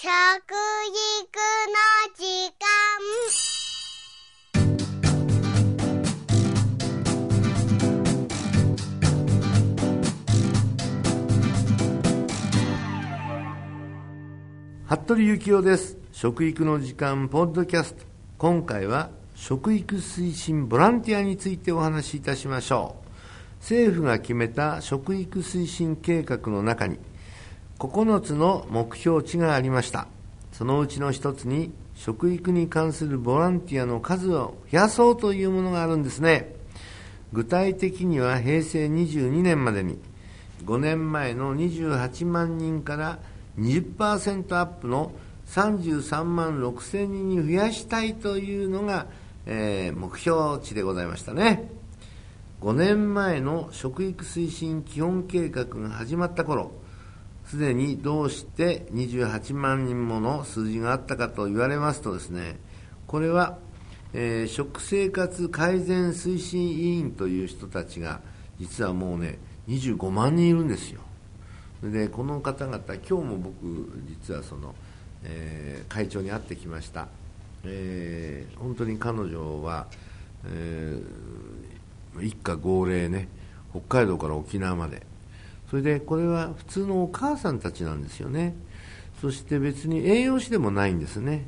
食育の時間。服部幸男です。食育の時間ポッドキャスト。今回は食育推進ボランティアについてお話しいたしましょう。政府が決めた食育推進計画の中に9つの目標値がありました。そのうちの1つに食育に関するボランティアの数を増やそうというものがあるんですね。具体的には平成22年までに5年前の28万人から20%アップの33万6千人に増やしたいというのが、えー、目標値でございましたね。5年前の食育推進基本計画が始まった頃すでにどうして28万人もの数字があったかと言われますとですねこれは、えー、食生活改善推進委員という人たちが実はもうね25万人いるんですよ。でこの方々今日も僕実はその、えー、会長に会ってきました、えー、本当に彼女は、えー一家号令ね北海道から沖縄までそれでこれは普通のお母さんたちなんですよねそして別に栄養士でもないんですね、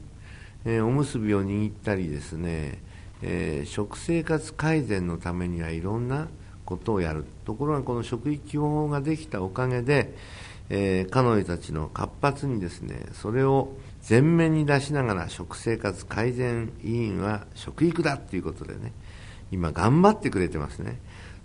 えー、おむすびを握ったりですね、えー、食生活改善のためにはいろんなことをやるところがこの食育基本法ができたおかげで、えー、彼女たちの活発にですねそれを前面に出しながら食生活改善委員は食育だということでね今頑張ってくれてますね。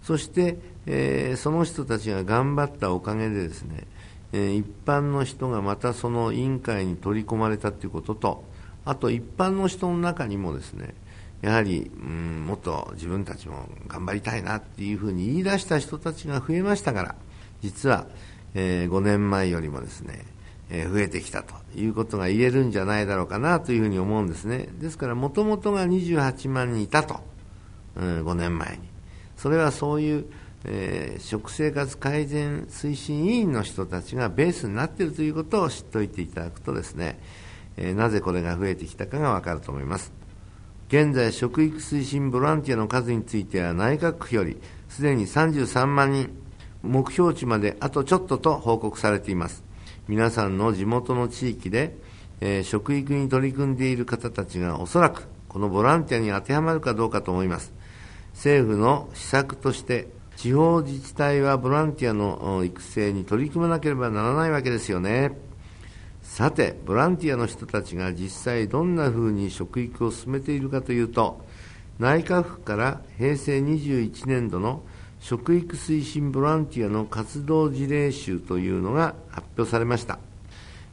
そして、えー、その人たちが頑張ったおかげでですね、えー、一般の人がまたその委員会に取り込まれたということと、あと一般の人の中にもですね、やはり、うん、もっと自分たちも頑張りたいなっていうふうに言い出した人たちが増えましたから、実は、えー、5年前よりもですね、えー、増えてきたということが言えるんじゃないだろうかなというふうに思うんですね。ですから、もともとが28万人いたと。うん5年前にそれはそういう、えー、食生活改善推進委員の人たちがベースになっているということを知っておいていただくとですね、えー、なぜこれが増えてきたかがわかると思います。現在食育推進ボランティアの数については内閣府よりすでに33万人目標値まであとちょっとと報告されています。皆さんの地元の地域で、えー、食育に取り組んでいる方たちがおそらくこのボランティアに当てはまるかどうかと思います。政府の施策として地方自治体はボランティアの育成に取り組まなければならないわけですよね。さてボランティアの人たちが実際どんなふうに食育を進めているかというと内閣府から平成21年度の食育推進ボランティアの活動事例集というのが発表されました、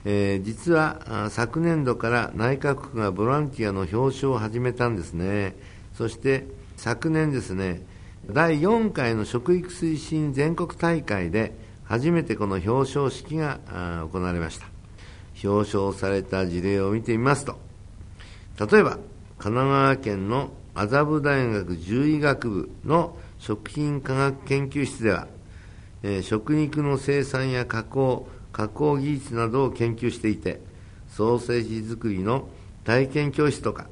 えー、実は昨年度から内閣府がボランティアの表彰を始めたんですね。そして昨年ですね第4回の食育推進全国大会で初めてこの表彰式が行われました。表彰された事例を見てみますと例えば神奈川県の麻布大学獣医学部の食品科学研究室では、えー、食肉の生産や加工加工技術などを研究していてソーセージ作りの体験教室とか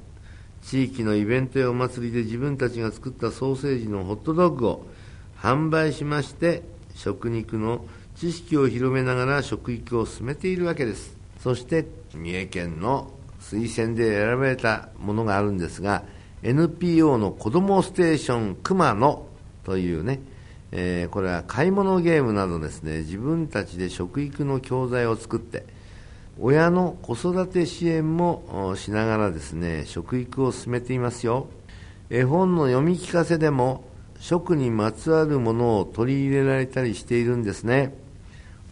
地域のイベントやお祭りで自分たちが作ったソーセージのホットドッグを販売しまして食肉の知識を広めながら食育を進めているわけです。そして三重県の推薦で選ばれたものがあるんですが NPO の子どもステーション熊野というね、えー、これは買い物ゲームなどですね自分たちで食育の教材を作って親の子育て支援もしながらですね食育を進めていますよ。絵本の読み聞かせでも食にまつわるものを取り入れられたりしているんですね。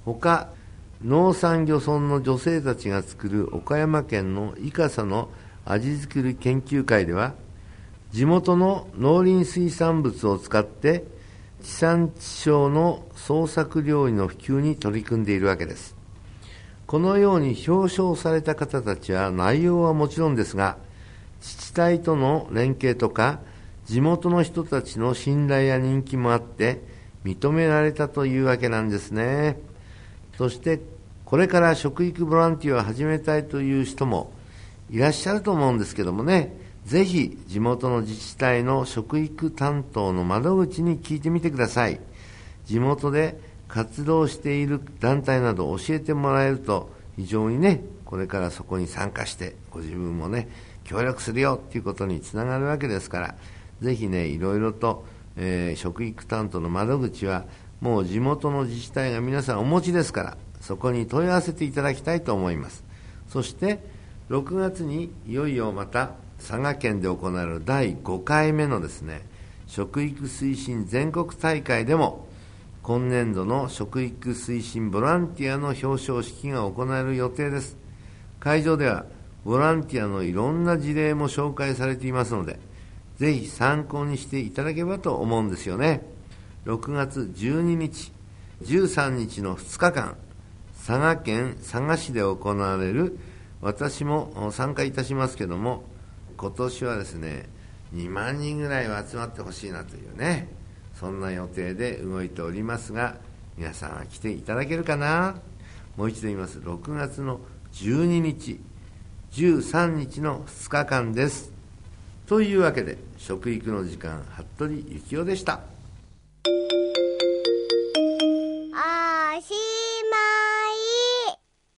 他農産漁村の女性たちが作る岡山県の伊笠の味作り研究会では地元の農林水産物を使って地産地消の創作料理の普及に取り組んでいるわけです。このように表彰された方たちは内容はもちろんですが、自治体との連携とか、地元の人たちの信頼や人気もあって、認められたというわけなんですね。そして、これから食育ボランティアを始めたいという人もいらっしゃると思うんですけどもね、ぜひ地元の自治体の食育担当の窓口に聞いてみてください。地元で活動している団体など教えてもらえると非常にね、これからそこに参加してご自分もね、協力するよっていうことにつながるわけですから、ぜひね、いろいろと、えー、食育担当の窓口はもう地元の自治体が皆さんお持ちですから、そこに問い合わせていただきたいと思います。そして、6月にいよいよまた佐賀県で行われる第5回目のですね、食育推進全国大会でも、今年度の食育推進ボランティアの表彰式が行われる予定です。会場では、ボランティアのいろんな事例も紹介されていますので、ぜひ参考にしていただければと思うんですよね。6月12日、13日の2日間、佐賀県佐賀市で行われる、私も参加いたしますけども、今年はですね、2万人ぐらいは集まってほしいなというね、そんな予定で動いておりますが、皆さんは来ていただけるかな？もう一度言います。6月の12日、13日の2日間です。というわけで、食育の時間、服部幸雄でした。